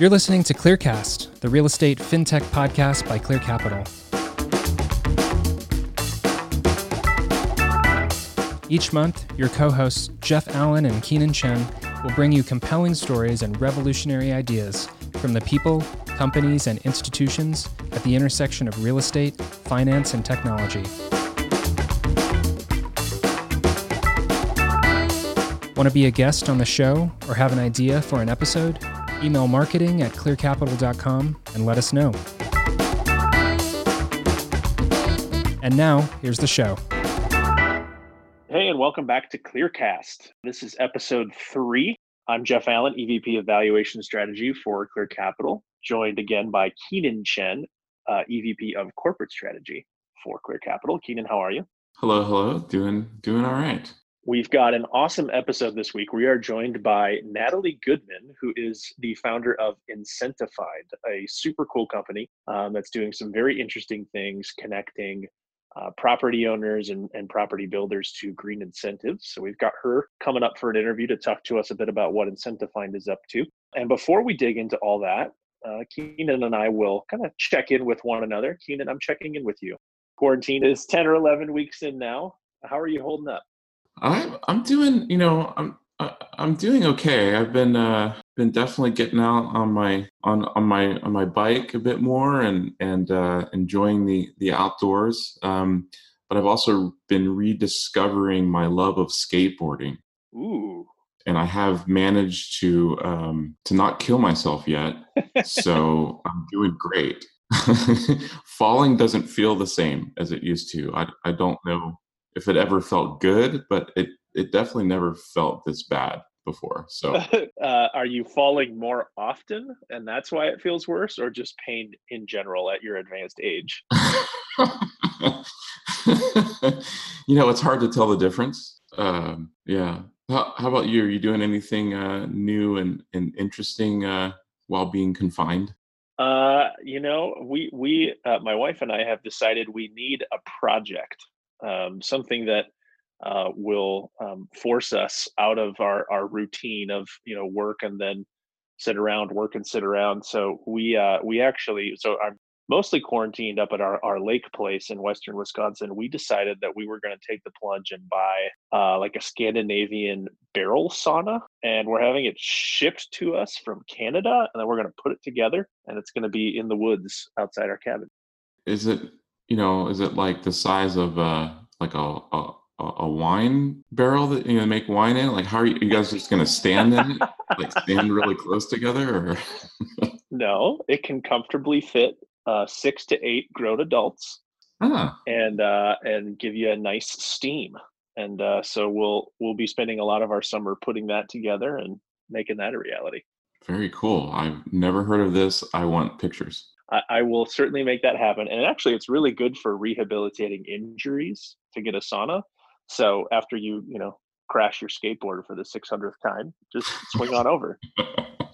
You're listening to Clearcast, the real estate fintech podcast by Clear Capital. Each month, your co hosts Jeff Allen and Keenan Chen will bring you compelling stories and revolutionary ideas from the people, companies, and institutions at the intersection of real estate, finance, and technology. Want to be a guest on the show or have an idea for an episode? Email marketing at clearcapital.com and let us know. And now, here's the show. Hey, and welcome back to Clearcast. This is episode three. I'm Jeff Allen, EVP of Valuation Strategy for Clear Capital, joined again by Keenan Chen, uh, EVP of Corporate Strategy for Clear Capital. Keenan, how are you? Hello, hello. Doing doing all right. We've got an awesome episode this week. We are joined by Natalie Goodman, who is the founder of Incentifind, a super cool company um, that's doing some very interesting things connecting uh, property owners and, and property builders to green incentives. So we've got her coming up for an interview to talk to us a bit about what Incentifind is up to. And before we dig into all that, uh, Keenan and I will kind of check in with one another. Keenan, I'm checking in with you. Quarantine is 10 or 11 weeks in now. How are you holding up? I'm I'm doing you know I'm I'm doing okay. I've been uh, been definitely getting out on my on on my on my bike a bit more and and uh, enjoying the the outdoors. Um, but I've also been rediscovering my love of skateboarding. Ooh. And I have managed to um, to not kill myself yet, so I'm doing great. Falling doesn't feel the same as it used to. I I don't know if it ever felt good, but it it definitely never felt this bad before. So, uh, are you falling more often, and that's why it feels worse, or just pain in general at your advanced age? you know, it's hard to tell the difference. Um, yeah. How, how, about you? Are you doing anything uh, new and, and interesting uh, while being confined? Uh, you know, we we uh, my wife and I have decided we need a project um, something that uh, will um, force us out of our, our routine of you know work and then sit around work and sit around. So we uh, we actually so i'm mostly quarantined up at our, our lake place in western wisconsin. We decided that we were going to take the plunge and buy uh, like a scandinavian barrel sauna and we're having it shipped to us from canada and then we're going to put it together and it's going to be in the woods outside our cabin. Is it you know, is it like the size of uh like a a, a wine barrel that you know make wine in? Like, how are you, you guys just gonna stand in it, like stand really close together, or? no, it can comfortably fit uh, six to eight grown adults, ah. and uh, and give you a nice steam. And uh, so we'll we'll be spending a lot of our summer putting that together and making that a reality. Very cool. I've never heard of this. I want pictures. I, I, will certainly make that happen. And actually, it's really good for rehabilitating injuries to get a sauna. So after you, you know, crash your skateboard for the 600th time, just swing on over.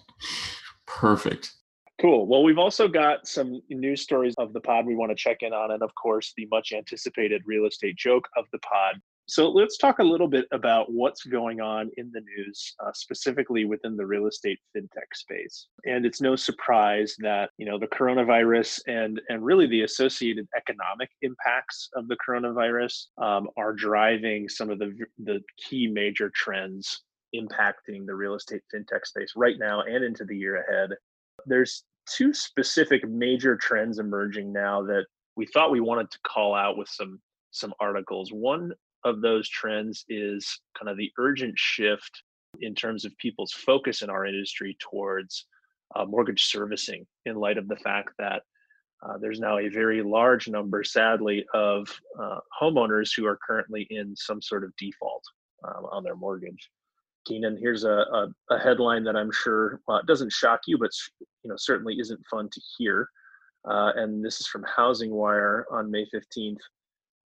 Perfect. Cool. Well, we've also got some news stories of the pod we want to check in on. And of course, the much anticipated real estate joke of the pod so let's talk a little bit about what's going on in the news, uh, specifically within the real estate fintech space. And it's no surprise that you know the coronavirus and and really the associated economic impacts of the coronavirus um, are driving some of the the key major trends impacting the real estate fintech space right now and into the year ahead. There's two specific major trends emerging now that we thought we wanted to call out with some some articles. One of those trends is kind of the urgent shift in terms of people's focus in our industry towards uh, mortgage servicing in light of the fact that uh, there's now a very large number, sadly, of uh, homeowners who are currently in some sort of default um, on their mortgage. Keenan, here's a, a, a headline that I'm sure doesn't shock you, but you know certainly isn't fun to hear. Uh, and this is from Housing Wire on May 15th.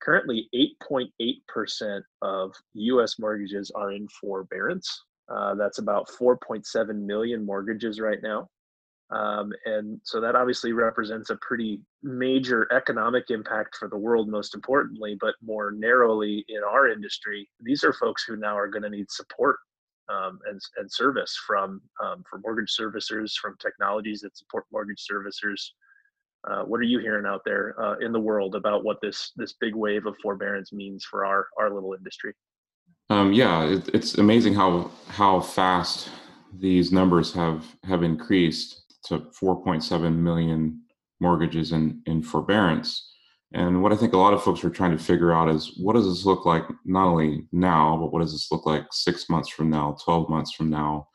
Currently, 8.8% of US mortgages are in forbearance. Uh, that's about 4.7 million mortgages right now. Um, and so that obviously represents a pretty major economic impact for the world, most importantly, but more narrowly in our industry. These are folks who now are going to need support um, and, and service from um, for mortgage servicers, from technologies that support mortgage servicers. Uh, what are you hearing out there uh, in the world about what this this big wave of forbearance means for our our little industry? Um, yeah, it, it's amazing how how fast these numbers have have increased to 4.7 million mortgages in in forbearance. And what I think a lot of folks are trying to figure out is what does this look like not only now, but what does this look like six months from now, 12 months from now,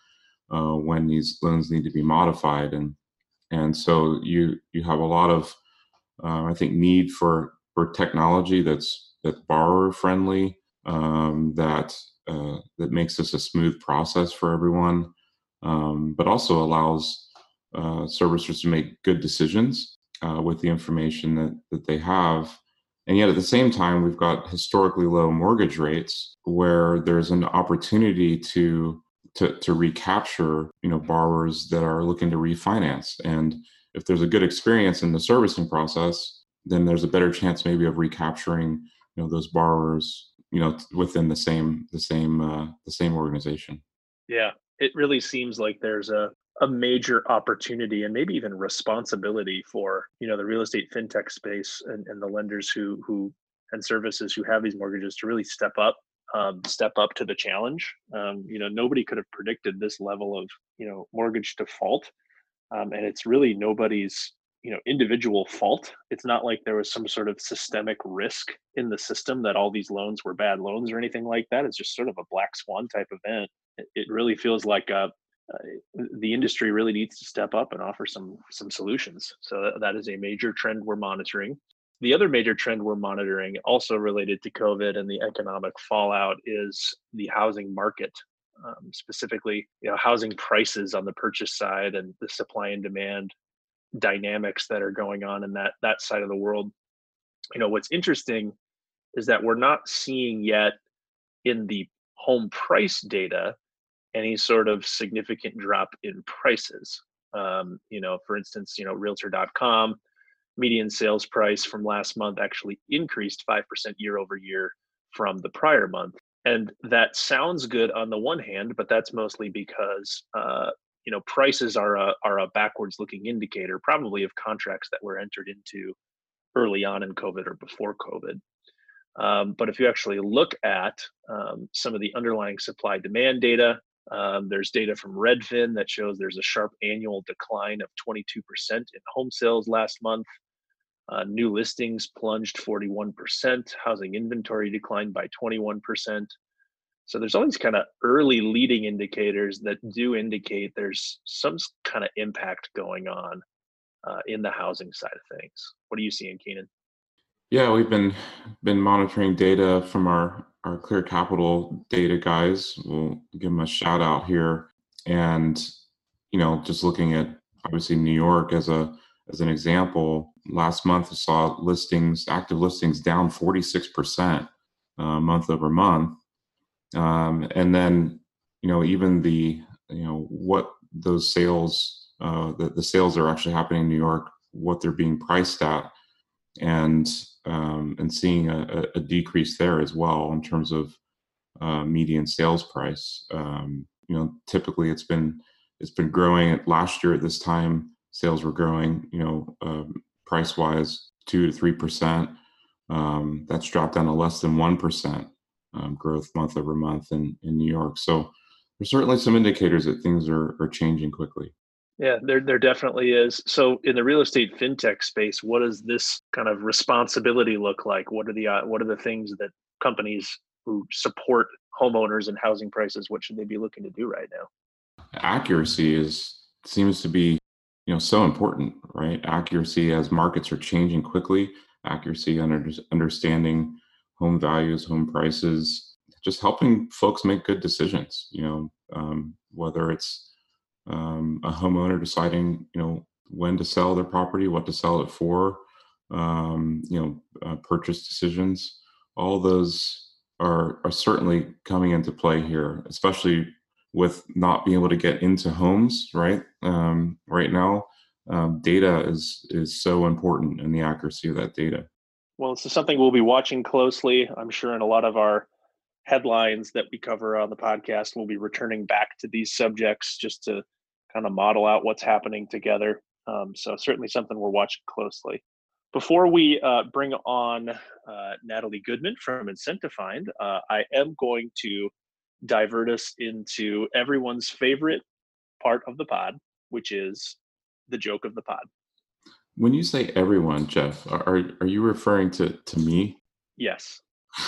uh, when these loans need to be modified? And and so you you have a lot of uh, I think need for for technology that's that's borrower friendly, um, that uh, that makes this a smooth process for everyone, um, but also allows uh, servicers to make good decisions uh, with the information that, that they have. And yet at the same time, we've got historically low mortgage rates where there's an opportunity to, to, to recapture, you know, borrowers that are looking to refinance. And if there's a good experience in the servicing process, then there's a better chance maybe of recapturing, you know, those borrowers, you know, within the same, the same, uh, the same organization. Yeah, it really seems like there's a a major opportunity and maybe even responsibility for you know the real estate fintech space and, and the lenders who who and services who have these mortgages to really step up um, step up to the challenge um, you know nobody could have predicted this level of you know mortgage default um, and it's really nobody's you know individual fault it's not like there was some sort of systemic risk in the system that all these loans were bad loans or anything like that it's just sort of a black swan type event it really feels like a, uh, the industry really needs to step up and offer some some solutions. So that is a major trend we're monitoring. The other major trend we're monitoring, also related to COVID and the economic fallout, is the housing market. Um, specifically, you know, housing prices on the purchase side and the supply and demand dynamics that are going on in that that side of the world. You know, what's interesting is that we're not seeing yet in the home price data any sort of significant drop in prices. Um, you know, for instance, you know, realtor.com median sales price from last month actually increased 5% year over year from the prior month. And that sounds good on the one hand, but that's mostly because uh, you know prices are a are a backwards looking indicator, probably of contracts that were entered into early on in COVID or before COVID. Um, but if you actually look at um, some of the underlying supply demand data, um, there's data from Redfin that shows there's a sharp annual decline of 22% in home sales last month. Uh, new listings plunged 41%. Housing inventory declined by 21%. So there's always kind of early leading indicators that do indicate there's some kind of impact going on uh, in the housing side of things. What are you seeing, Keenan? Yeah, we've been been monitoring data from our our Clear Capital data guys. We'll give them a shout out here, and you know, just looking at obviously New York as a as an example. Last month, I saw listings, active listings, down forty six percent uh, month over month, um, and then you know even the you know what those sales uh, the, the sales are actually happening in New York, what they're being priced at, and um, and seeing a, a, decrease there as well in terms of uh, median sales price. Um, you know, typically it's been it's been growing. At last year at this time, sales were growing. You know, um, price wise, two to three percent. Um, that's dropped down to less than one percent um, growth month over month in in New York. So there's certainly some indicators that things are are changing quickly. Yeah, there there definitely is. So in the real estate fintech space, what does this kind of responsibility look like? What are the uh, what are the things that companies who support homeowners and housing prices what should they be looking to do right now? Accuracy is seems to be you know so important, right? Accuracy as markets are changing quickly, accuracy under understanding home values, home prices, just helping folks make good decisions, you know, um, whether it's um, a homeowner deciding, you know, when to sell their property, what to sell it for, um, you know, uh, purchase decisions. All those are are certainly coming into play here, especially with not being able to get into homes right um, right now. Um, data is is so important in the accuracy of that data. Well, this is something we'll be watching closely. I'm sure in a lot of our headlines that we cover on the podcast. We'll be returning back to these subjects just to kind of model out what's happening together. Um, so certainly something we're watching closely. Before we uh, bring on uh, Natalie Goodman from Incentifind, uh, I am going to divert us into everyone's favorite part of the pod, which is the joke of the pod. When you say everyone, Jeff, are are you referring to to me? Yes.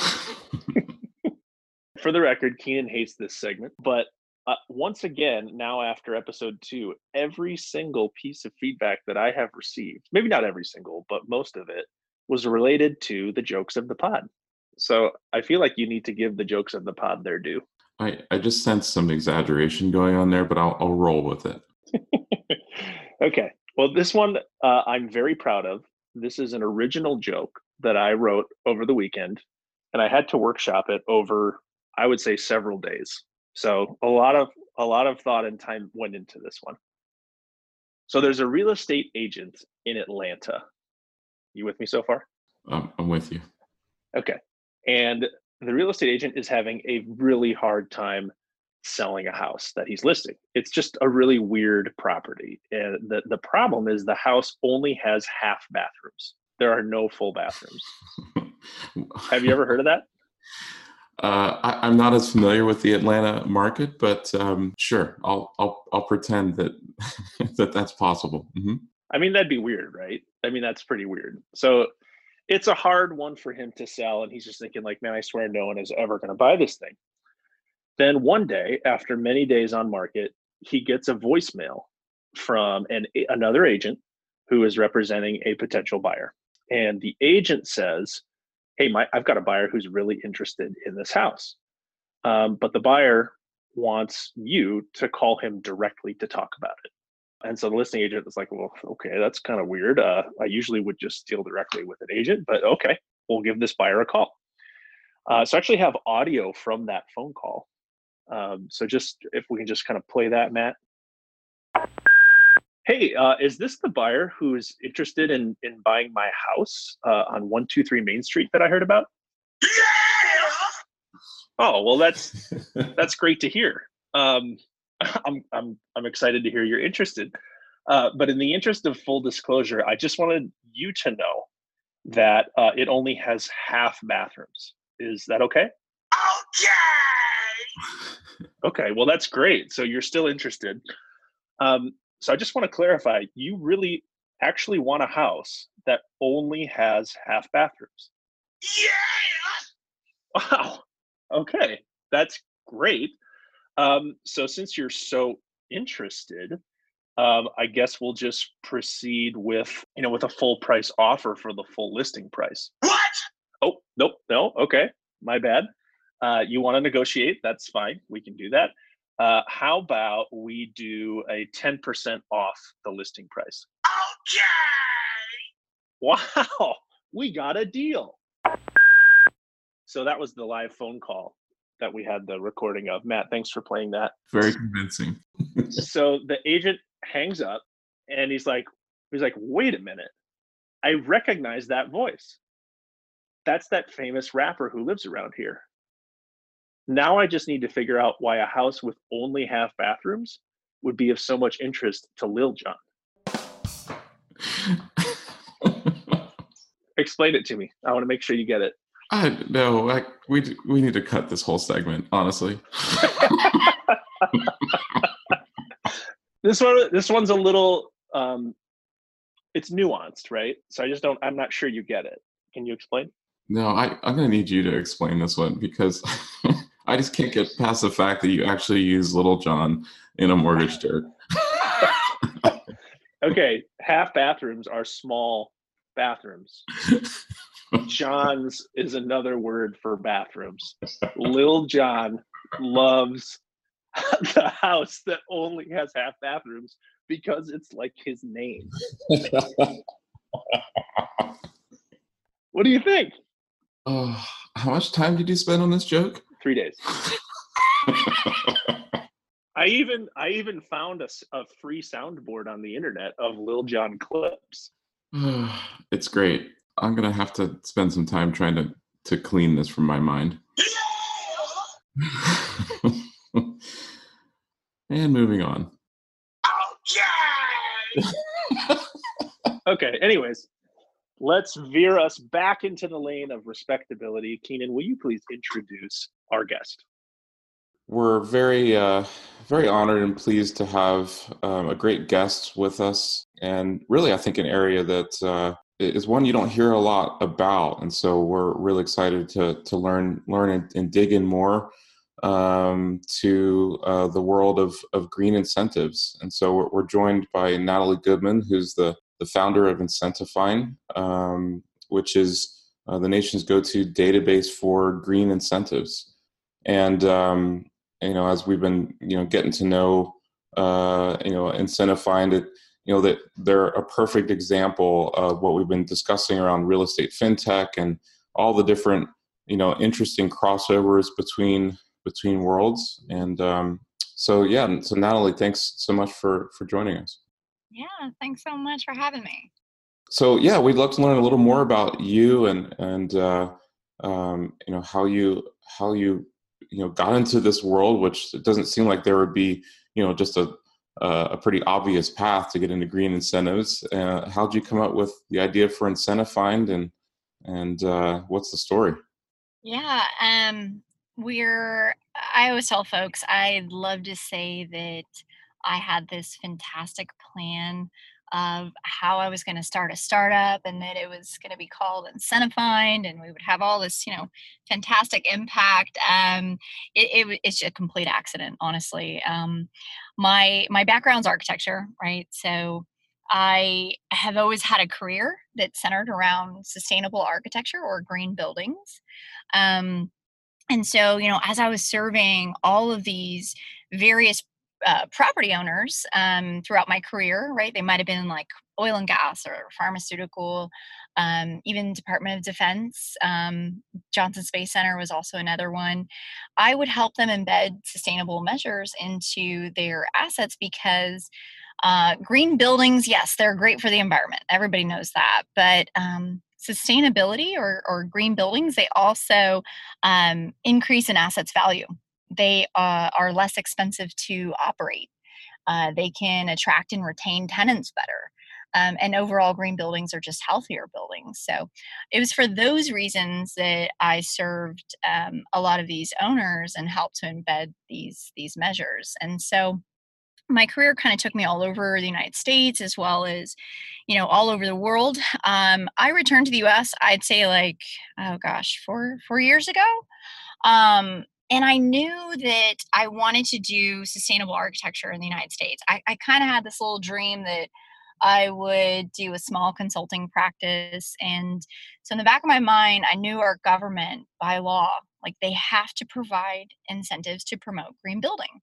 For the record, Keenan hates this segment, but uh, once again, now after episode two, every single piece of feedback that I have received, maybe not every single, but most of it, was related to the jokes of the pod. So I feel like you need to give the jokes of the pod their due. I, I just sense some exaggeration going on there, but I'll, I'll roll with it. okay. Well, this one uh, I'm very proud of. This is an original joke that I wrote over the weekend, and I had to workshop it over, I would say, several days. So a lot of a lot of thought and time went into this one. So there's a real estate agent in Atlanta. You with me so far? Um, I'm with you. Okay. And the real estate agent is having a really hard time selling a house that he's listing. It's just a really weird property. And the, the problem is the house only has half bathrooms. There are no full bathrooms. Have you ever heard of that? Uh, I, am not as familiar with the Atlanta market, but um, sure, I'll I'll I'll pretend that that that's possible. Mm-hmm. I mean, that'd be weird, right? I mean, that's pretty weird. So it's a hard one for him to sell, and he's just thinking, like, man, I swear no one is ever going to buy this thing. Then one day, after many days on market, he gets a voicemail from an another agent who is representing a potential buyer, and the agent says hey, my, I've got a buyer who's really interested in this house. Um, but the buyer wants you to call him directly to talk about it. And so the listing agent is like, well, okay, that's kind of weird. Uh, I usually would just deal directly with an agent, but okay, we'll give this buyer a call. Uh, so I actually have audio from that phone call. Um, so just if we can just kind of play that, Matt hey, uh, is this the buyer who's interested in in buying my house uh, on one two three Main Street that I heard about? Yeah. Oh well, that's that's great to hear. Um, I'm I'm I'm excited to hear you're interested. Uh, but in the interest of full disclosure, I just wanted you to know that uh, it only has half bathrooms. Is that okay? Okay. Okay. Well, that's great. So you're still interested. Um, so I just want to clarify you really actually want a house that only has half bathrooms. Yeah. Wow. Okay. That's great. Um, so since you're so interested, um, I guess we'll just proceed with you know with a full price offer for the full listing price. What? Oh nope no okay my bad. Uh, you want to negotiate? That's fine. We can do that. Uh, how about we do a 10% off the listing price? Okay. Wow, we got a deal. So that was the live phone call that we had the recording of. Matt, thanks for playing that. Very convincing. so the agent hangs up and he's like, he's like, wait a minute. I recognize that voice. That's that famous rapper who lives around here. Now I just need to figure out why a house with only half bathrooms would be of so much interest to Lil Jon. Explain it to me. I want to make sure you get it. I no, I, we we need to cut this whole segment. Honestly, this one this one's a little um, it's nuanced, right? So I just don't. I'm not sure you get it. Can you explain? No, I I'm gonna need you to explain this one because I just can't get past the fact that you actually use Lil Jon in a mortgage dirt. okay, half bathrooms are small bathrooms. John's is another word for bathrooms. Lil Jon loves the house that only has half bathrooms because it's like his name. what do you think? Oh, how much time did you spend on this joke? three days. I even I even found a, a free soundboard on the internet of Lil Jon clips. it's great. I'm gonna have to spend some time trying to to clean this from my mind. and moving on. Okay. okay. Anyways, let's veer us back into the lane of respectability. Keenan, will you please introduce our guest? We're very, uh, very honored and pleased to have um, a great guest with us, and really, I think an area that uh, is one you don't hear a lot about, and so we're really excited to to learn, learn, and, and dig in more um, to uh, the world of of green incentives. And so we're, we're joined by Natalie Goodman, who's the the founder of Incentifind, um, which is uh, the nation's go-to database for green incentives. And um, you know, as we've been you know getting to know uh, you know Incentifind, it you know that they're a perfect example of what we've been discussing around real estate fintech and all the different you know interesting crossovers between between worlds. And um, so yeah so natalie thanks so much for for joining us. Yeah thanks so much for having me. So yeah we'd love to learn a little more about you and and uh, um, you know how you how you you know got into this world which it doesn't seem like there would be you know just a a pretty obvious path to get into green incentives. Uh, how did you come up with the idea for Incentifind and and uh, what's the story? Yeah, um, we're. I always tell folks I'd love to say that I had this fantastic plan of how I was going to start a startup and that it was going to be called Incentifind and we would have all this, you know, fantastic impact. Um, it, it, it's a complete accident, honestly. Um, my my background's architecture, right? So I have always had a career that centered around sustainable architecture or green buildings. Um, and so, you know, as I was serving all of these various uh, property owners um, throughout my career, right? They might have been like oil and gas or pharmaceutical, um, even Department of Defense. Um, Johnson Space Center was also another one. I would help them embed sustainable measures into their assets because uh, green buildings, yes, they're great for the environment. Everybody knows that. But um, sustainability or, or green buildings, they also um, increase an asset's value they uh, are less expensive to operate. Uh, they can attract and retain tenants better. Um, and overall, green buildings are just healthier buildings. So it was for those reasons that I served um, a lot of these owners and helped to embed these these measures. And so my career kind of took me all over the United States as well as, you know, all over the world. Um, I returned to the U.S. I'd say like, oh gosh, four four years ago. Um, and I knew that I wanted to do sustainable architecture in the United States. I, I kind of had this little dream that I would do a small consulting practice. And so, in the back of my mind, I knew our government by law, like they have to provide incentives to promote green building.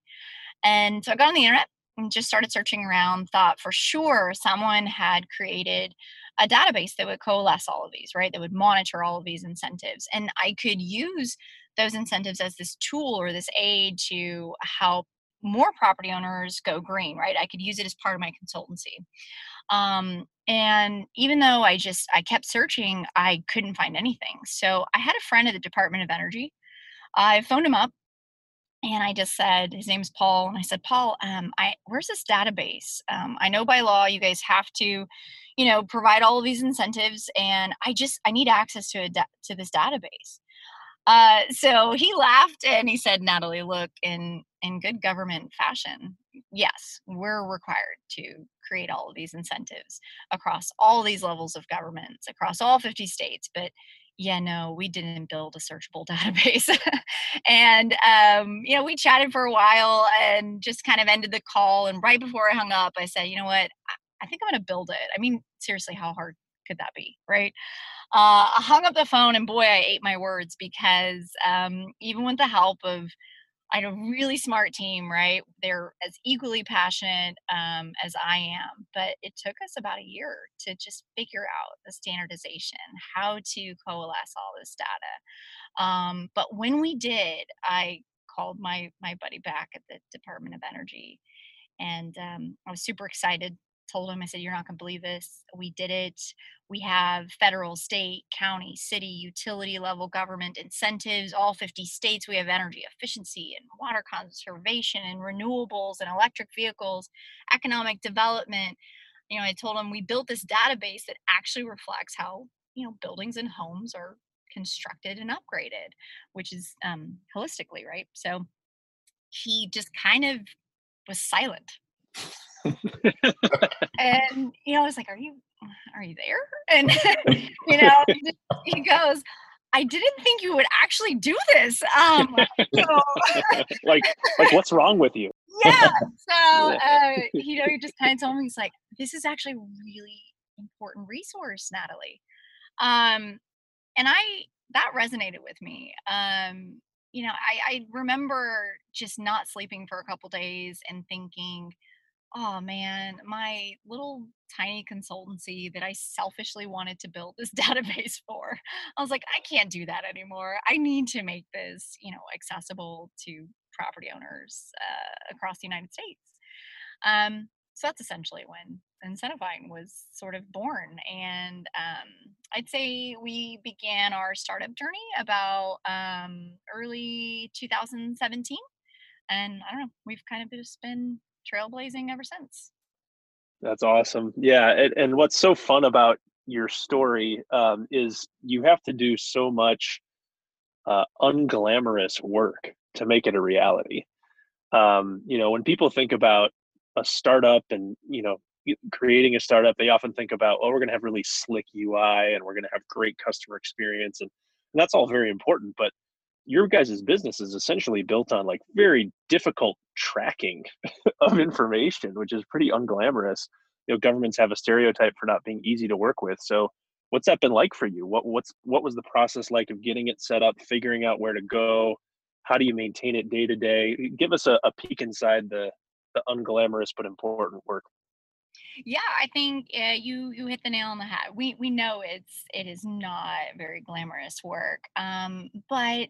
And so, I got on the internet and just started searching around, thought for sure someone had created a database that would coalesce all of these, right? That would monitor all of these incentives. And I could use those incentives as this tool or this aid to help more property owners go green, right? I could use it as part of my consultancy. Um, and even though I just I kept searching, I couldn't find anything. So I had a friend at the Department of Energy. I phoned him up and I just said his name's Paul, and I said, Paul, um, I where's this database? Um, I know by law you guys have to, you know, provide all of these incentives, and I just I need access to a to this database. Uh, so he laughed and he said, Natalie, look, in in good government fashion, yes, we're required to create all of these incentives across all these levels of governments, across all 50 states. But yeah, no, we didn't build a searchable database. and, um, you know, we chatted for a while and just kind of ended the call. And right before I hung up, I said, you know what? I, I think I'm going to build it. I mean, seriously, how hard could that be? Right. Uh, I hung up the phone and boy, I ate my words because um, even with the help of I had a really smart team, right? They're as equally passionate um, as I am, but it took us about a year to just figure out the standardization, how to coalesce all this data. Um, but when we did, I called my my buddy back at the Department of Energy, and um, I was super excited told him, I said, You're not going to believe this. We did it. We have federal, state, county, city, utility level government incentives, all 50 states. We have energy efficiency and water conservation and renewables and electric vehicles, economic development. You know, I told him we built this database that actually reflects how, you know, buildings and homes are constructed and upgraded, which is um, holistically, right? So he just kind of was silent. And you know, I was like, "Are you, are you there?" And you know, he goes, "I didn't think you would actually do this." Um, so, like, like, what's wrong with you? Yeah. So, uh, you know, he just kind of told me, he's like, "This is actually a really important resource, Natalie." Um, and I that resonated with me. Um, you know, I, I remember just not sleeping for a couple days and thinking, oh man, my little tiny consultancy that I selfishly wanted to build this database for. I was like, I can't do that anymore. I need to make this, you know, accessible to property owners uh, across the United States. Um, so that's essentially when Incentifind was sort of born. And um, I'd say we began our startup journey about um, early 2017. And I don't know, we've kind of just been trailblazing ever since. That's awesome. Yeah. And, and what's so fun about your story um, is you have to do so much uh, unglamorous work to make it a reality. Um, you know, when people think about a startup and, you know, creating a startup, they often think about, oh, we're going to have really slick UI and we're going to have great customer experience. And, and that's all very important. But your guys' business is essentially built on like very difficult tracking of information, which is pretty unglamorous. You know, governments have a stereotype for not being easy to work with. So what's that been like for you? What what's what was the process like of getting it set up, figuring out where to go? How do you maintain it day to day? Give us a, a peek inside the the unglamorous but important work. Yeah, I think uh, you you hit the nail on the head. We we know it's it is not very glamorous work, um, but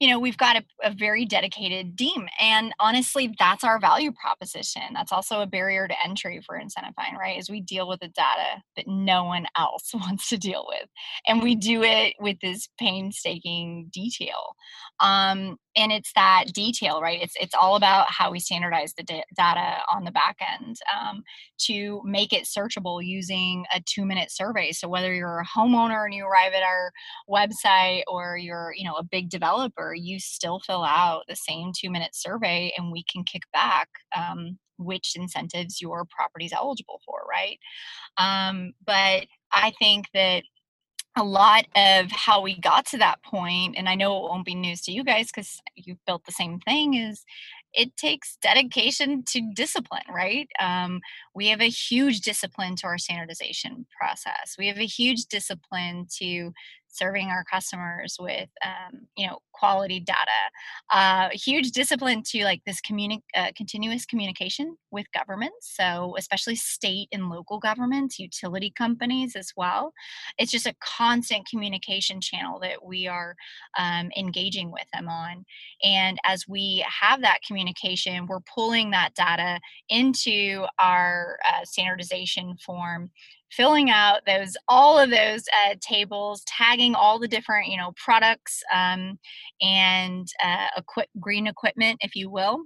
you know we've got a, a, very dedicated team and honestly that's our value proposition. That's also a barrier to entry for Incentifind right is we deal with the data that no one else wants to deal with and we do it with this painstaking detail. Um, and it's that detail right? It's it's all about how we standardize the da- data on the back end um, to make it searchable using a two minute survey. So whether you're a homeowner and you arrive at our website or you're you know a big developer you still fill out the same two minute survey and we can kick back um, which incentives your property is eligible for right? Um, but i think that a lot of how we got to that point and i know it won't be news to you guys because you've built the same thing is it takes dedication to discipline right? Um, we have a huge discipline to our standardization process. We have a huge discipline to serving our customers with um, you know quality data uh, huge discipline to like this communi- uh, continuous communication with governments so especially state and local governments utility companies as well. It's just a constant communication channel that we are um, engaging with them on and as we have that communication we're pulling that data into our uh, standardization form filling out those all of those uh, tables tagging all the different you know products um, and uh, equi- green equipment if you will.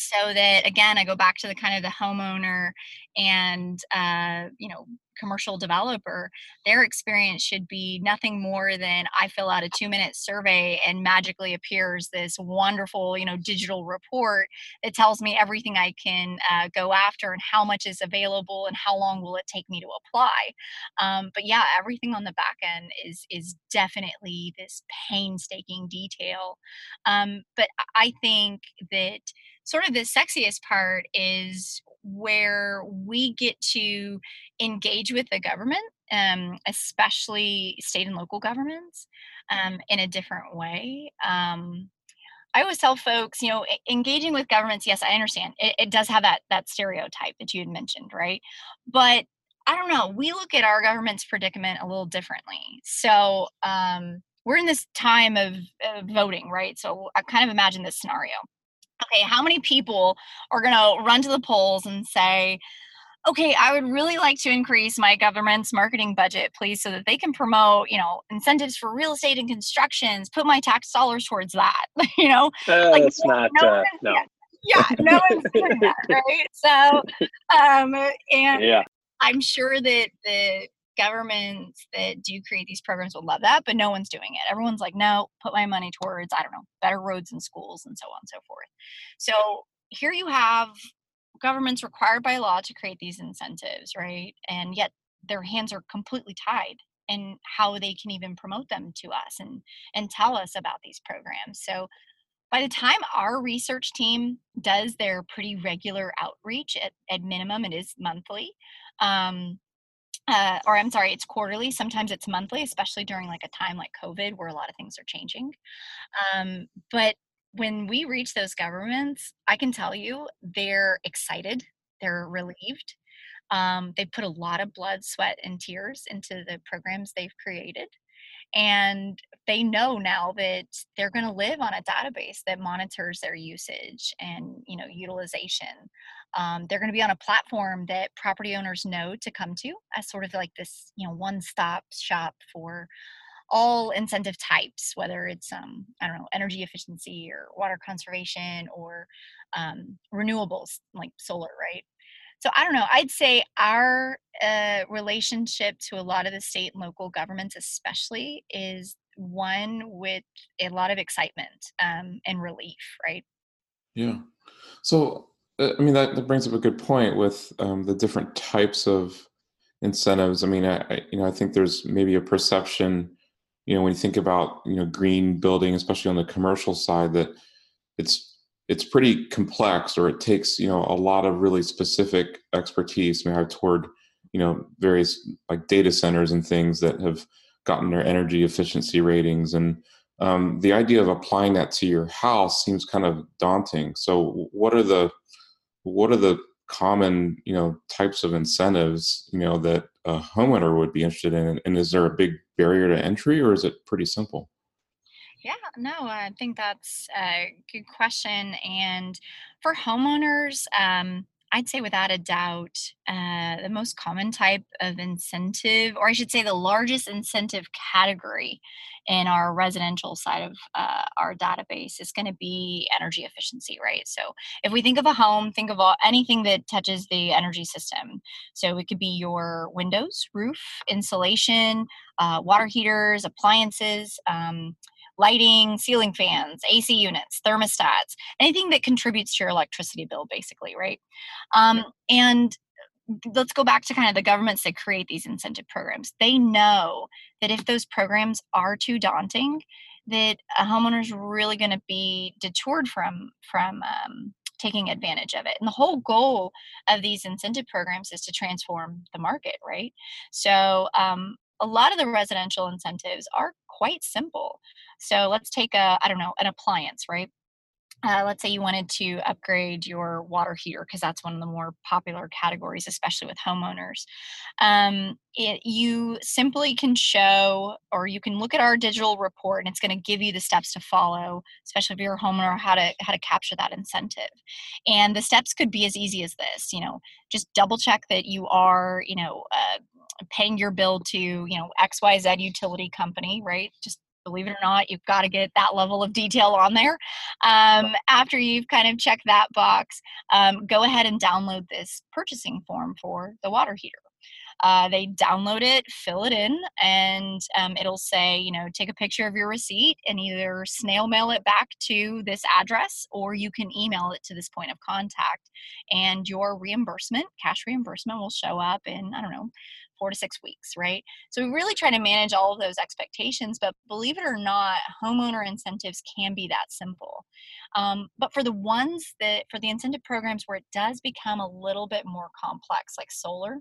So that again i go back to the kind of the homeowner and uh, you know commercial developer, their experience should be nothing more than I fill out a two minute survey and magically appears this wonderful, you know, digital report that tells me everything I can uh, go after and how much is available and how long will it take me to apply. Um, but yeah, everything on the back end is is definitely this painstaking detail. Um, but I think that sort of the sexiest part is where we get to engage with the government, um, especially state and local governments, um, in a different way. Um, I always tell folks, you know, engaging with governments. Yes, I understand it, it does have that that stereotype that you had mentioned, right? But I don't know. We look at our government's predicament a little differently. So um, we're in this time of, of voting, right? So I kind of imagine this scenario okay, how many people are going to run to the polls and say, okay, I would really like to increase my government's marketing budget, please, so that they can promote, you know, incentives for real estate and constructions, put my tax dollars towards that, you know? Uh, like, it's not, no, uh, no. Yeah, no one's doing that, right? So, um, and yeah. I'm sure that the governments that do create these programs will love that, but no one's doing it. Everyone's like, no, put my money towards, I don't know, better roads and schools and so on and so forth. So here you have governments required by law to create these incentives, right? And yet their hands are completely tied in how they can even promote them to us and and tell us about these programs. So by the time our research team does their pretty regular outreach at, at minimum it is monthly um, uh, or i'm sorry it's quarterly sometimes it's monthly especially during like a time like covid where a lot of things are changing um, but when we reach those governments i can tell you they're excited they're relieved um, they put a lot of blood sweat and tears into the programs they've created and they know now that they're going to live on a database that monitors their usage and you know utilization. Um, they're going to be on a platform that property owners know to come to as sort of like this you know one stop shop for all incentive types whether it's um, i don't know energy efficiency or water conservation or um, renewables like solar right so I don't know. I'd say our uh, relationship to a lot of the state and local governments, especially, is one with a lot of excitement um, and relief, right? Yeah. So uh, I mean that, that brings up a good point with um, the different types of incentives. I mean, I, I, you know I think there's maybe a perception, you know, when you think about you know green building, especially on the commercial side, that it's it's pretty complex or it takes you know a lot of really specific expertise we have toward you know various like data centers and things that have gotten their energy efficiency ratings. And um, the idea of applying that to your house seems kind of daunting. So what are the what are the common you know types of incentives you know that a homeowner would be interested in? And is there a big barrier to entry or is it pretty simple yeah, no, I think that's a good question. And for homeowners, um, I'd say without a doubt, uh, the most common type of incentive, or I should say the largest incentive category in our residential side of uh, our database is going to be energy efficiency, right? So if we think of a home, think of all, anything that touches the energy system. So it could be your windows, roof, insulation, uh, water heaters, appliances. Um, lighting, ceiling fans, AC units, thermostats, anything that contributes to your electricity bill, basically, right? Um, and let's go back to kind of the governments that create these incentive programs. They know that if those programs are too daunting, that a homeowner is really going to be detoured from from um, taking advantage of it. And the whole goal of these incentive programs is to transform the market, right? So um, a lot of the residential incentives are quite simple. So let's take a, I don't know, an appliance, right? Uh, let's say you wanted to upgrade your water heater because that's one of the more popular categories, especially with homeowners. Um, it, you simply can show, or you can look at our digital report, and it's going to give you the steps to follow, especially if you're a homeowner, how to how to capture that incentive. And the steps could be as easy as this. You know, just double check that you are, you know, uh, paying your bill to you know xyz utility company right just believe it or not, you've got to get that level of detail on there. Um, after you've kind of checked that box, um, go ahead and download this purchasing form for the water heater. Uh, they download it, fill it in, and um, it'll say, you know, take a picture of your receipt and either snail mail it back to this address or you can email it to this point of contact. And your reimbursement, cash reimbursement, will show up in, I don't know, four to six weeks, right? So we really try to manage all of those expectations, but believe it or not, homeowner incentives can be that simple. Um, but for the ones that, for the incentive programs where it does become a little bit more complex, like solar,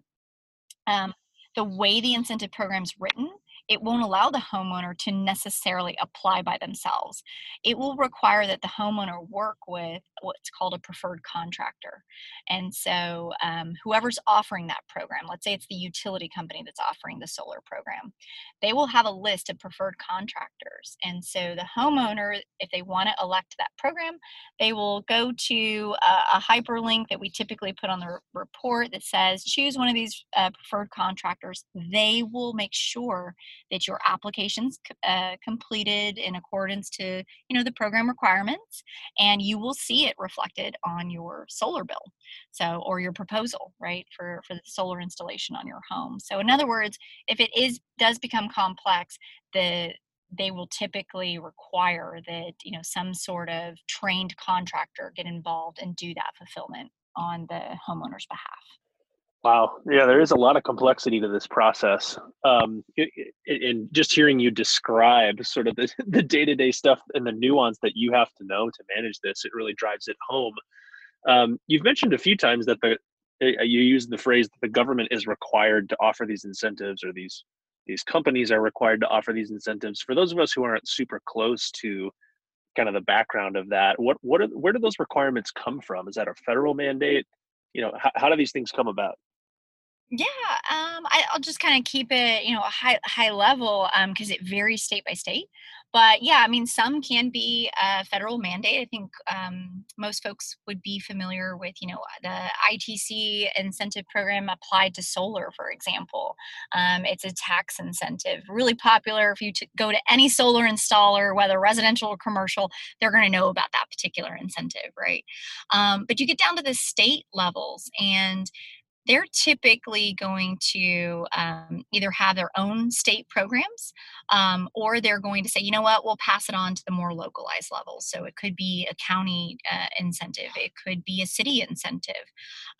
um, the way the incentive program is written it won't allow the homeowner to necessarily apply by themselves. It will require that the homeowner work with what's called a preferred contractor. And so, um, whoever's offering that program, let's say it's the utility company that's offering the solar program, they will have a list of preferred contractors. And so, the homeowner, if they want to elect that program, they will go to a, a hyperlink that we typically put on the report that says choose one of these uh, preferred contractors. They will make sure that your application's uh, completed in accordance to you know the program requirements, and you will see it reflected on your solar bill. So or your proposal, right, for for the solar installation on your home. So in other words, if it is does become complex, the they will typically require that you know some sort of trained contractor get involved and do that fulfillment on the homeowner's behalf wow yeah there is a lot of complexity to this process um, and just hearing you describe sort of the, the day-to-day stuff and the nuance that you have to know to manage this it really drives it home um, you've mentioned a few times that the uh, you use the phrase that the government is required to offer these incentives or these these companies are required to offer these incentives. For those of us who aren't super close to kind of the background of that, what what are where do those requirements come from? Is that a federal mandate? You know, how, how do these things come about? Yeah, um, I, I'll just kind of keep it, you know, a high high level because um, it varies state by state. But yeah, I mean, some can be a federal mandate. I think um, most folks would be familiar with, you know, the ITC incentive program applied to solar, for example. Um, it's a tax incentive, really popular. If you t- go to any solar installer, whether residential or commercial, they're going to know about that particular incentive, right? Um, but you get down to the state levels, and they're typically going to um, either have their own state programs um, or they're going to say, you know what, we'll pass it on to the more localized levels. So it could be a county uh, incentive, it could be a city incentive.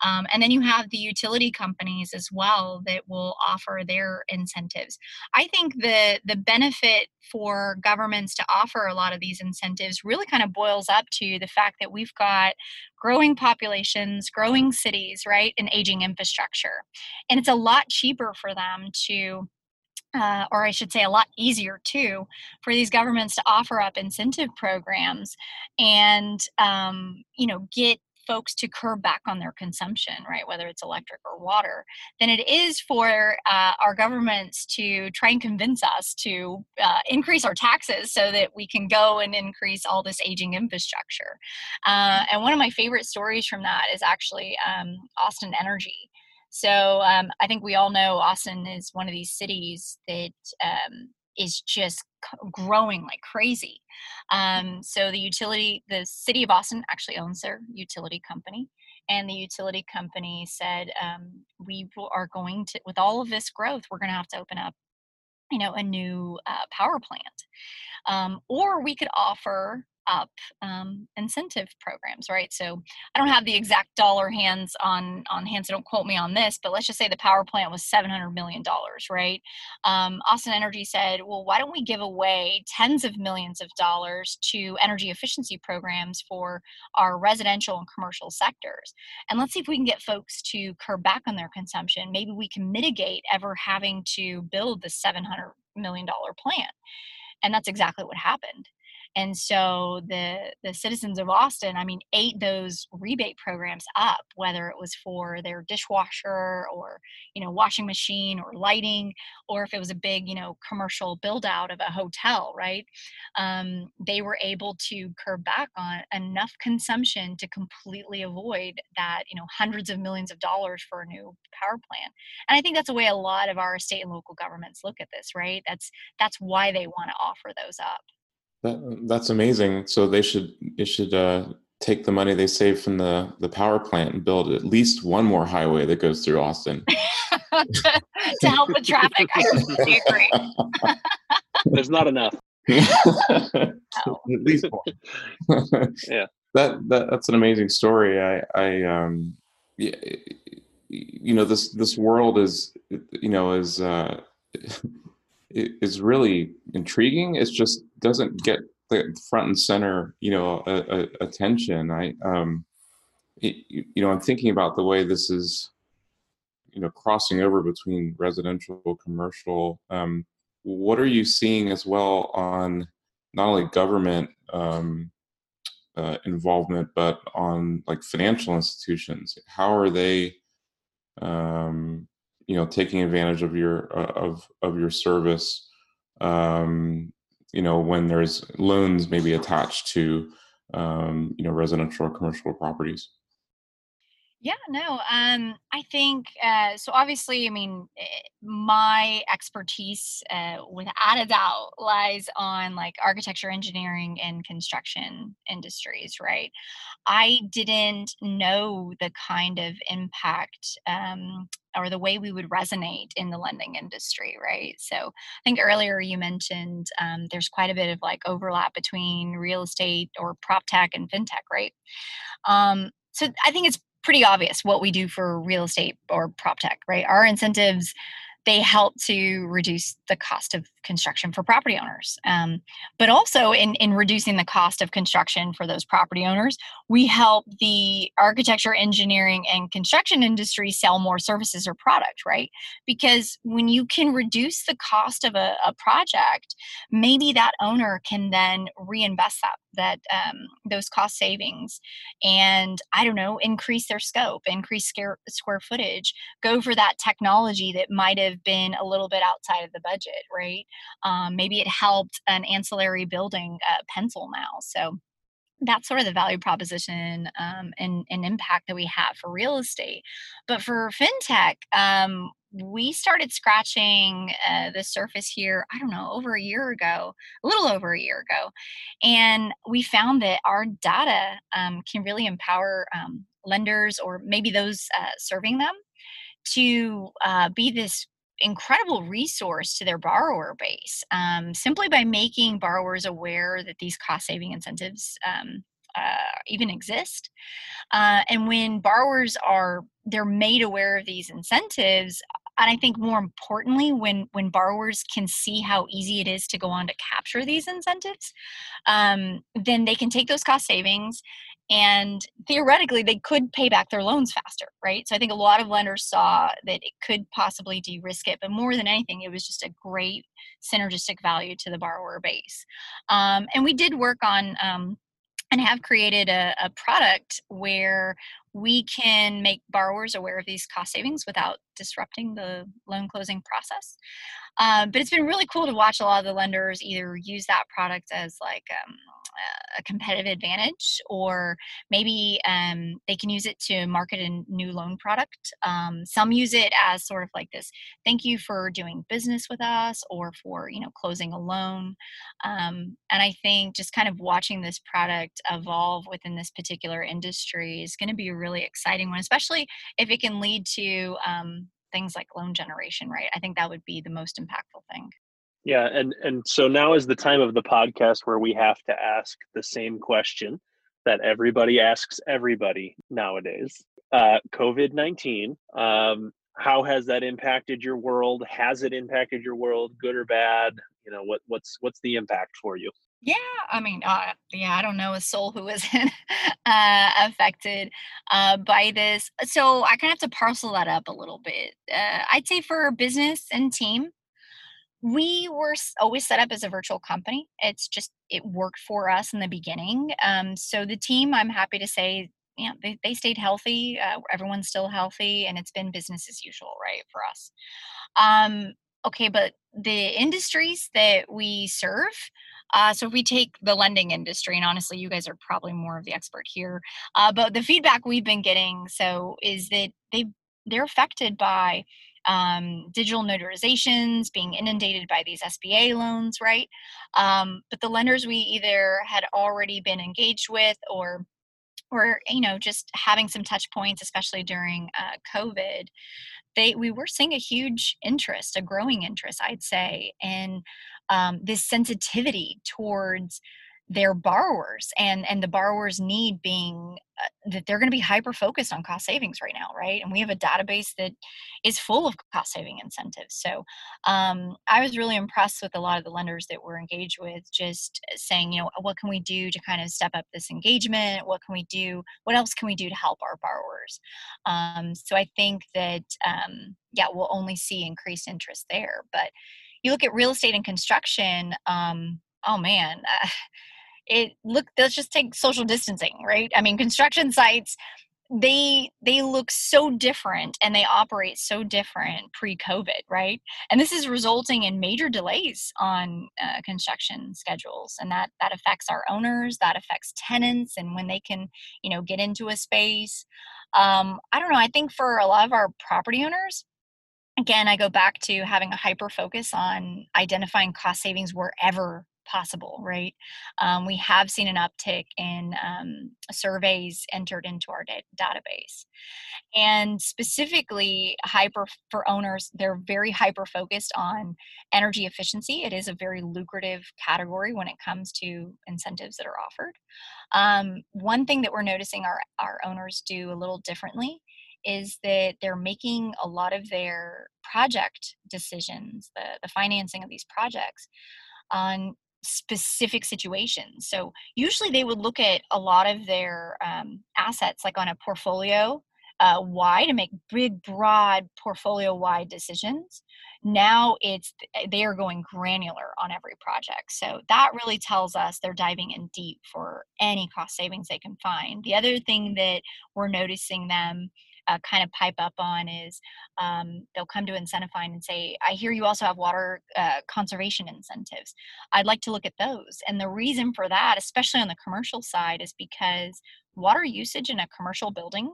Um, and then you have the utility companies as well that will offer their incentives. I think the, the benefit for governments to offer a lot of these incentives really kind of boils up to the fact that we've got growing populations, growing cities, right, and aging infrastructure. And it's a lot cheaper for them to uh, or I should say, a lot easier too, for these governments to offer up incentive programs and um, you know get folks to curb back on their consumption, right, whether it's electric or water, than it is for uh, our governments to try and convince us to uh, increase our taxes so that we can go and increase all this aging infrastructure. Uh, and one of my favorite stories from that is actually um, Austin Energy. So um, I think we all know Austin is one of these cities that um, is just growing like crazy. Um, so the utility, the city of Austin actually owns their utility company, and the utility company said, um, "We are going to, with all of this growth, we're going to have to open up, you know, a new uh, power plant, um, or we could offer up um, incentive programs, right? So I don't have the exact dollar hands on on hand, so don't quote me on this, but let's just say the power plant was seven hundred million dollars, right? Um, Austin Energy said, well, why don't we give away tens of millions of dollars to energy efficiency programs for our residential and commercial sectors, and let's see if we can get folks to curb back on their consumption. Maybe we can mitigate ever having to build the seven hundred million dollar plant. And that's exactly what happened and so the the citizens of austin i mean ate those rebate programs up whether it was for their dishwasher or you know washing machine or lighting or if it was a big you know commercial build out of a hotel right? Um, they were able to curb back on enough consumption to completely avoid that you know hundreds of millions of dollars for a new power plant. And i think that's the way a lot of our state and local governments look at this right? That's that's why they want to offer those up that, that's amazing. So they should they should uh, take the money they save from the the power plant and build at least one more highway that goes through Austin to, to, help with traffic. I completely agree. There's not enough. at least one. yeah. That, that that's an amazing story. I I um yeah, you know this this world is you know is uh is really intriguing. It just doesn't get the front and center, you know, a, a, attention. I, um, it, you know, I'm thinking about the way this is, you know, crossing over between residential, commercial. Um, what are you seeing as well on not only government um, uh, involvement, but on like financial institutions? How are they, um, you know, taking advantage of your uh, of of your service? Um, you know, when there's loans maybe attached to um, you know residential or commercial properties. Yeah, no, um, I think uh, so. Obviously, I mean, eh, my expertise, uh, without a doubt, lies on like architecture, engineering, and construction industries. Right? I didn't know the kind of impact um, or the way we would resonate in the lending industry. Right? So, I think earlier you mentioned um, there's quite a bit of like overlap between real estate or prop tech and fintech. Right? Um, so I think it's pretty obvious what we do for real estate or prop tech, right? Our incentives they help to reduce the cost of construction for property owners. Um, but also in, in reducing the cost of construction for those property owners, we help the architecture, engineering, and construction industry sell more services or product, right? Because when you can reduce the cost of a, a project, maybe that owner can then reinvest that that um, those cost savings and i don't know increase their scope increase square, square footage go for that technology that might have been a little bit outside of the budget right um, maybe it helped an ancillary building uh, pencil now so that's sort of the value proposition um, and, and impact that we have for real estate. But for fintech, um, we started scratching uh, the surface here, I don't know, over a year ago, a little over a year ago. And we found that our data um, can really empower um, lenders or maybe those uh, serving them to uh, be this incredible resource to their borrower base um, simply by making borrowers aware that these cost saving incentives um, uh, even exist. Uh, and when borrowers are they're made aware of these incentives and i think more importantly when when borrowers can see how easy it is to go on to capture these incentives um, then they can take those cost savings and theoretically they could pay back their loans faster right so i think a lot of lenders saw that it could possibly de-risk it but more than anything it was just a great synergistic value to the borrower base um, and we did work on um, and have created a, a, product where we can make borrowers aware of these cost savings without disrupting the loan closing process. Um, but it's been really cool to watch a lot of the lenders either use that product as like um, a competitive advantage, or maybe um, they can use it to market a new loan product. Um, some use it as sort of like this thank you for doing business with us or for you know closing a loan. Um, and I think just kind of watching this product evolve within this particular industry is going to be a really exciting one, especially if it can lead to um, things like loan generation, right? I think that would be the most impactful thing. Yeah, and and so now is the time of the podcast where we have to ask the same question that everybody asks everybody nowadays. Uh, COVID nineteen. Um, how has that impacted your world? Has it impacted your world, good or bad? You know, what what's what's the impact for you? Yeah, I mean, uh, yeah, I don't know a soul who isn't uh, affected uh, by this. So I kind of have to parcel that up a little bit. Uh, I'd say for business and team, we were always set up as a virtual company. It's just it worked for us in the beginning. Um, so the team, I'm happy to say, you know, they, they stayed healthy. Uh, everyone's still healthy, and it's been business as usual, right, for us. Um, okay, but the industries that we serve. Uh, so if we take the lending industry, and honestly, you guys are probably more of the expert here, uh, but the feedback we've been getting so is that they they're affected by um, digital notarizations, being inundated by these SBA loans, right? Um, but the lenders we either had already been engaged with or or you know just having some touch points especially during uh, covid they we were seeing a huge interest a growing interest i'd say in um, this sensitivity towards their borrowers and and the borrowers need being uh, that they're going to be hyper focused on cost savings right now right? And we have a database that is full of cost saving incentives. So um, i was really impressed with a lot of the lenders that we're engaged with just saying you know what can we do to kind of step up this engagement? What can we do? What else can we do to help our borrowers? Um, so i think that um, yeah we'll only see increased interest there but you look at real estate and construction, um, oh man, uh, it look. Let's just take social distancing, right? I mean, construction sites they they look so different and they operate so different pre-covid right and this is resulting in major delays on uh, construction schedules and that that affects our owners that affects tenants and when they can you know get into a space um, i don't know i think for a lot of our property owners again i go back to having a hyper focus on identifying cost savings wherever possible, right? Um, we have seen an uptick in um, surveys entered into our da- database. And specifically, hyper for owners, they're very hyper focused on energy efficiency. It is a very lucrative category when it comes to incentives that are offered. Um, one thing that we're noticing our, our owners do a little differently is that they're making a lot of their project decisions, the, the financing of these projects, on specific situations. So usually they would look at a lot of their um, assets like on a portfolio uh, wide and make big, broad portfolio wide decisions. Now it's eh, they are going granular on every project. So that really tells us they're diving in deep for any cost savings they can find. The other thing that we're noticing them uh, kind of pipe up on is um, they'll come to Incentifind and say, I hear you also have water uh, conservation incentives. I'd like to look at those. And the reason for that, especially on the commercial side, is because water usage in a commercial building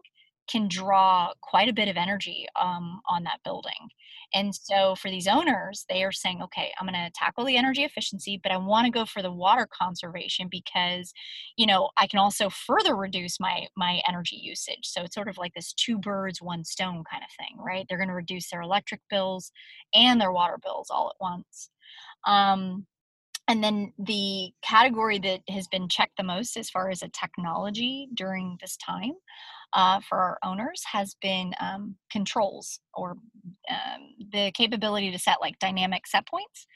can draw quite a bit of energy um, on that building. And so for these owners, they are saying, okay, I'm going to tackle the energy efficiency, but I want to go for the water conservation because, you know, I can also further reduce my my energy usage. So it's sort of like this two birds, one stone kind of thing, right? They're going to reduce their electric bills and their water bills all at once. Um, and then the category that has been checked the most as far as a technology during this time uh, for our owners has been um, controls or um, the capability to set like dynamic set points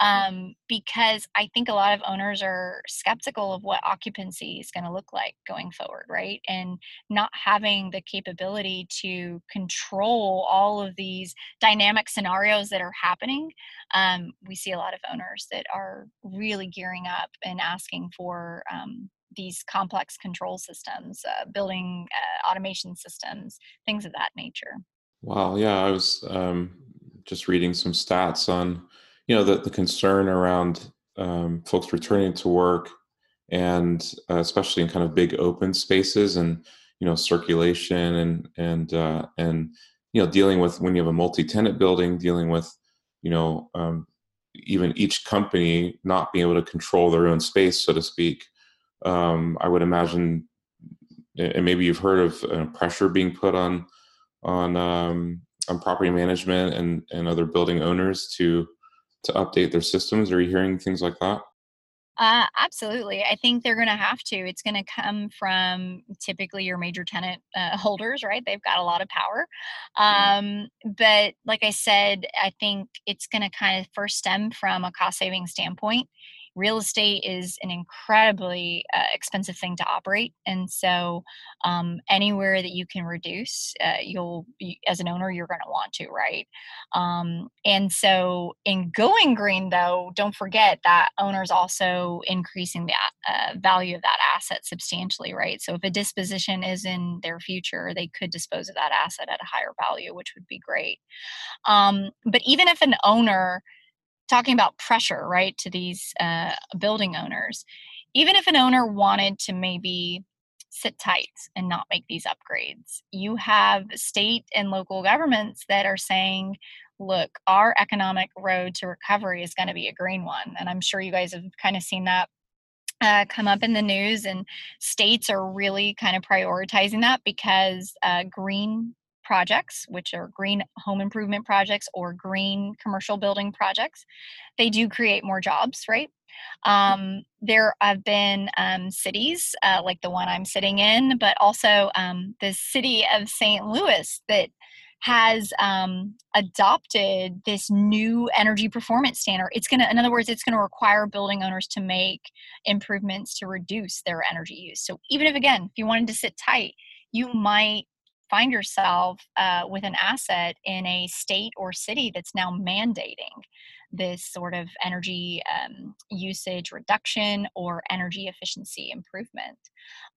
mm-hmm. um, because i think a lot of owners are skeptical of what occupancy is going to look like going forward right and not having the capability to control all of these dynamic scenarios that are happening um, we see a lot of owners that are really gearing up and asking for um, these complex control systems, uh, building uh, automation systems, things of that nature. Wow. Yeah, I was um, just reading some stats on, you know, the, the concern around um, folks returning to work and uh, especially in kind of big open spaces and, you know, circulation and, and, uh, and, you know, dealing with when you have a multi-tenant building, dealing with, you know, um, even each company not being able to control their own space, so to speak, um, I would imagine, and maybe you've heard of uh, pressure being put on on um, on property management and and other building owners to to update their systems. Are you hearing things like that? Uh, absolutely. I think they're going to have to. It's going to come from typically your major tenant uh, holders, right? They've got a lot of power. Um, but like I said, I think it's going to kind of first stem from a cost saving standpoint real estate is an incredibly uh, expensive thing to operate and so um, anywhere that you can reduce uh, you'll as an owner you're going to want to right? Um, and so in going green though don't forget that owners also increasing the uh, value of that asset substantially right? So if a disposition is in their future they could dispose of that asset at a higher value which would be great. Um, but even if an owner talking about pressure, right, to these uh, building owners. Even if an owner wanted to maybe sit tight and not make these upgrades, you have state and local governments that are saying, look, our economic road to recovery is going to be a green one. And I'm sure you guys have kind of seen that uh, come up in the news, and states are really kind of prioritizing that because uh, green projects, which are green home improvement projects or green commercial building projects, they do create more jobs, right? Mm. Um, there have been um, cities uh, like the one I'm sitting in, but also um, the city of St. Louis that has um, adopted this new energy performance standard. It's going to, in other words, it's going to require building owners to make improvements to reduce their energy use. So even if, again, if you wanted to sit tight, you might find yourself uh, with an asset in a state or city that's now mandating this sort of energy um, usage reduction or energy efficiency improvement.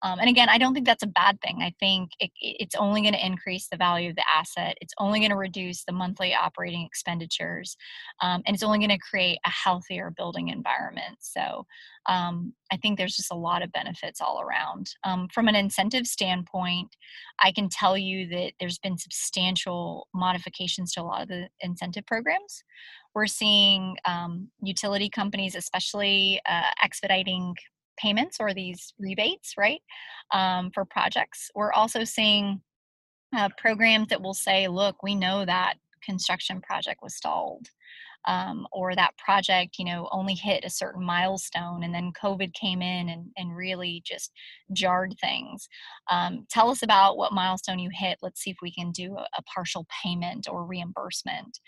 Um, and again, I don't think that's a bad thing. I think it, it's only going to increase the value of the asset. It's only going to reduce the monthly operating expenditures, um, and it's only going to create a healthier building environment. So um, I think there's just a lot of benefits all around. Um, from an incentive standpoint, I can tell you that there's been substantial modifications to a lot of the incentive programs. We're seeing um, utility companies, especially uh, expediting payments or these rebates, right, um, for projects. We're also seeing uh, programs that will say, look, we know that construction project was stalled. Um, or that project, you know, only hit a certain milestone, and then COVID came in and, and really just jarred things. Um, tell us about what milestone you hit. Let's see if we can do a, a partial payment or reimbursement.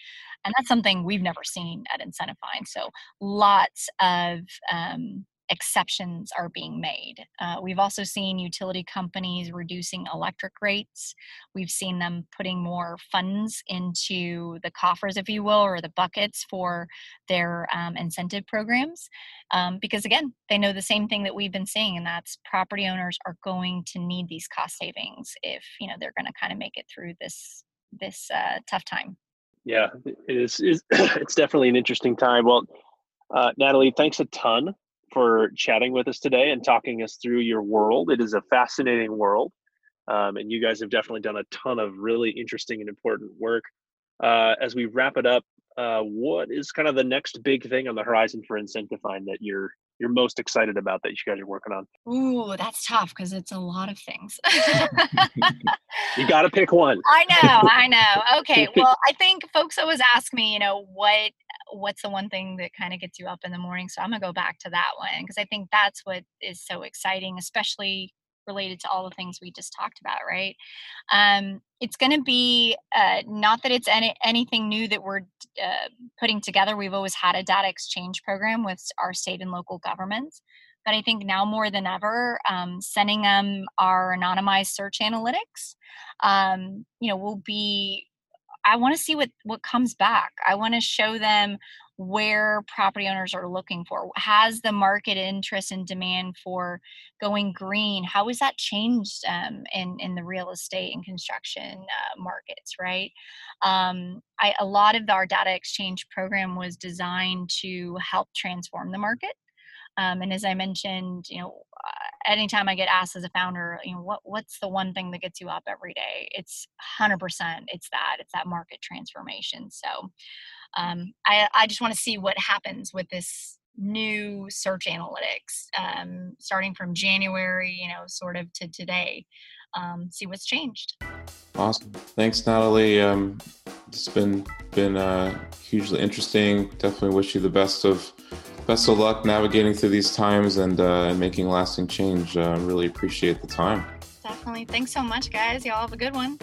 And that's something we've never seen at Incentifind. So lots of um, exceptions are being made. Uh, we've also seen utility companies reducing electric rates. We've seen them putting more funds into the coffers, if you will, or the buckets for their um, incentive programs. Um, because again, they know the same thing that we've been seeing, and that's property owners are going to need these cost savings if you know they're going to kind of make it through this this uh, tough time. Yeah, it is. It's definitely an interesting time. Well, uh, Natalie, thanks a ton for chatting with us today and talking us through your world. It is a fascinating world. Um, and you guys have definitely done a ton of really interesting and important work. Uh, as we wrap it up, uh, what is kind of the next big thing on the horizon for Incentifind that you're you're most excited about that you guys are working on? Ooh, that's tough because it's a lot of things. you got to pick one. I know, I know. Okay, well, I think folks always ask me, you know, what what's the one thing that kind of gets you up in the morning? So I'm gonna go back to that one because I think that's what is so exciting, especially related to all the things we just talked about, right? Um, it's going to be uh, not that it's any, anything new that we're uh, putting together. We've always had a data exchange program with our state and local governments. But I think now more than ever, um, sending them our anonymized search analytics, um, you know, will be I want to see what what comes back. I want to show them where property owners are looking for. Has the market interest and demand for going green? How has that changed um, in in the real estate and construction uh, markets? Right. Um, I, a lot of our data exchange program was designed to help transform the market. Um, and as I mentioned, you know, anytime I get asked as a founder, you know, what what's the one thing that gets you up every day? It's 100%. It's that. It's that market transformation. So um, I, I just want to see what happens with this new search analytics um, starting from January, you know, sort of to today. Um, see what's changed. Awesome. Thanks, Natalie. Um, it's been been uh, hugely interesting. Definitely wish you the best of best of luck navigating through these times and uh, making lasting change. Uh, really appreciate the time. Definitely. Thanks so much, guys. Y'all have a good one.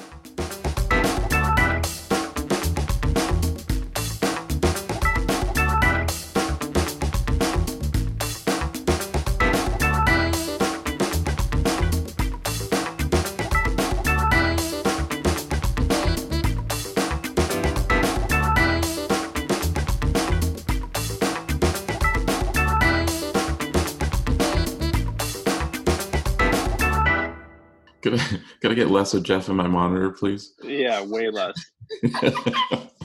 Get less of Jeff in my monitor, please? Yeah, way less.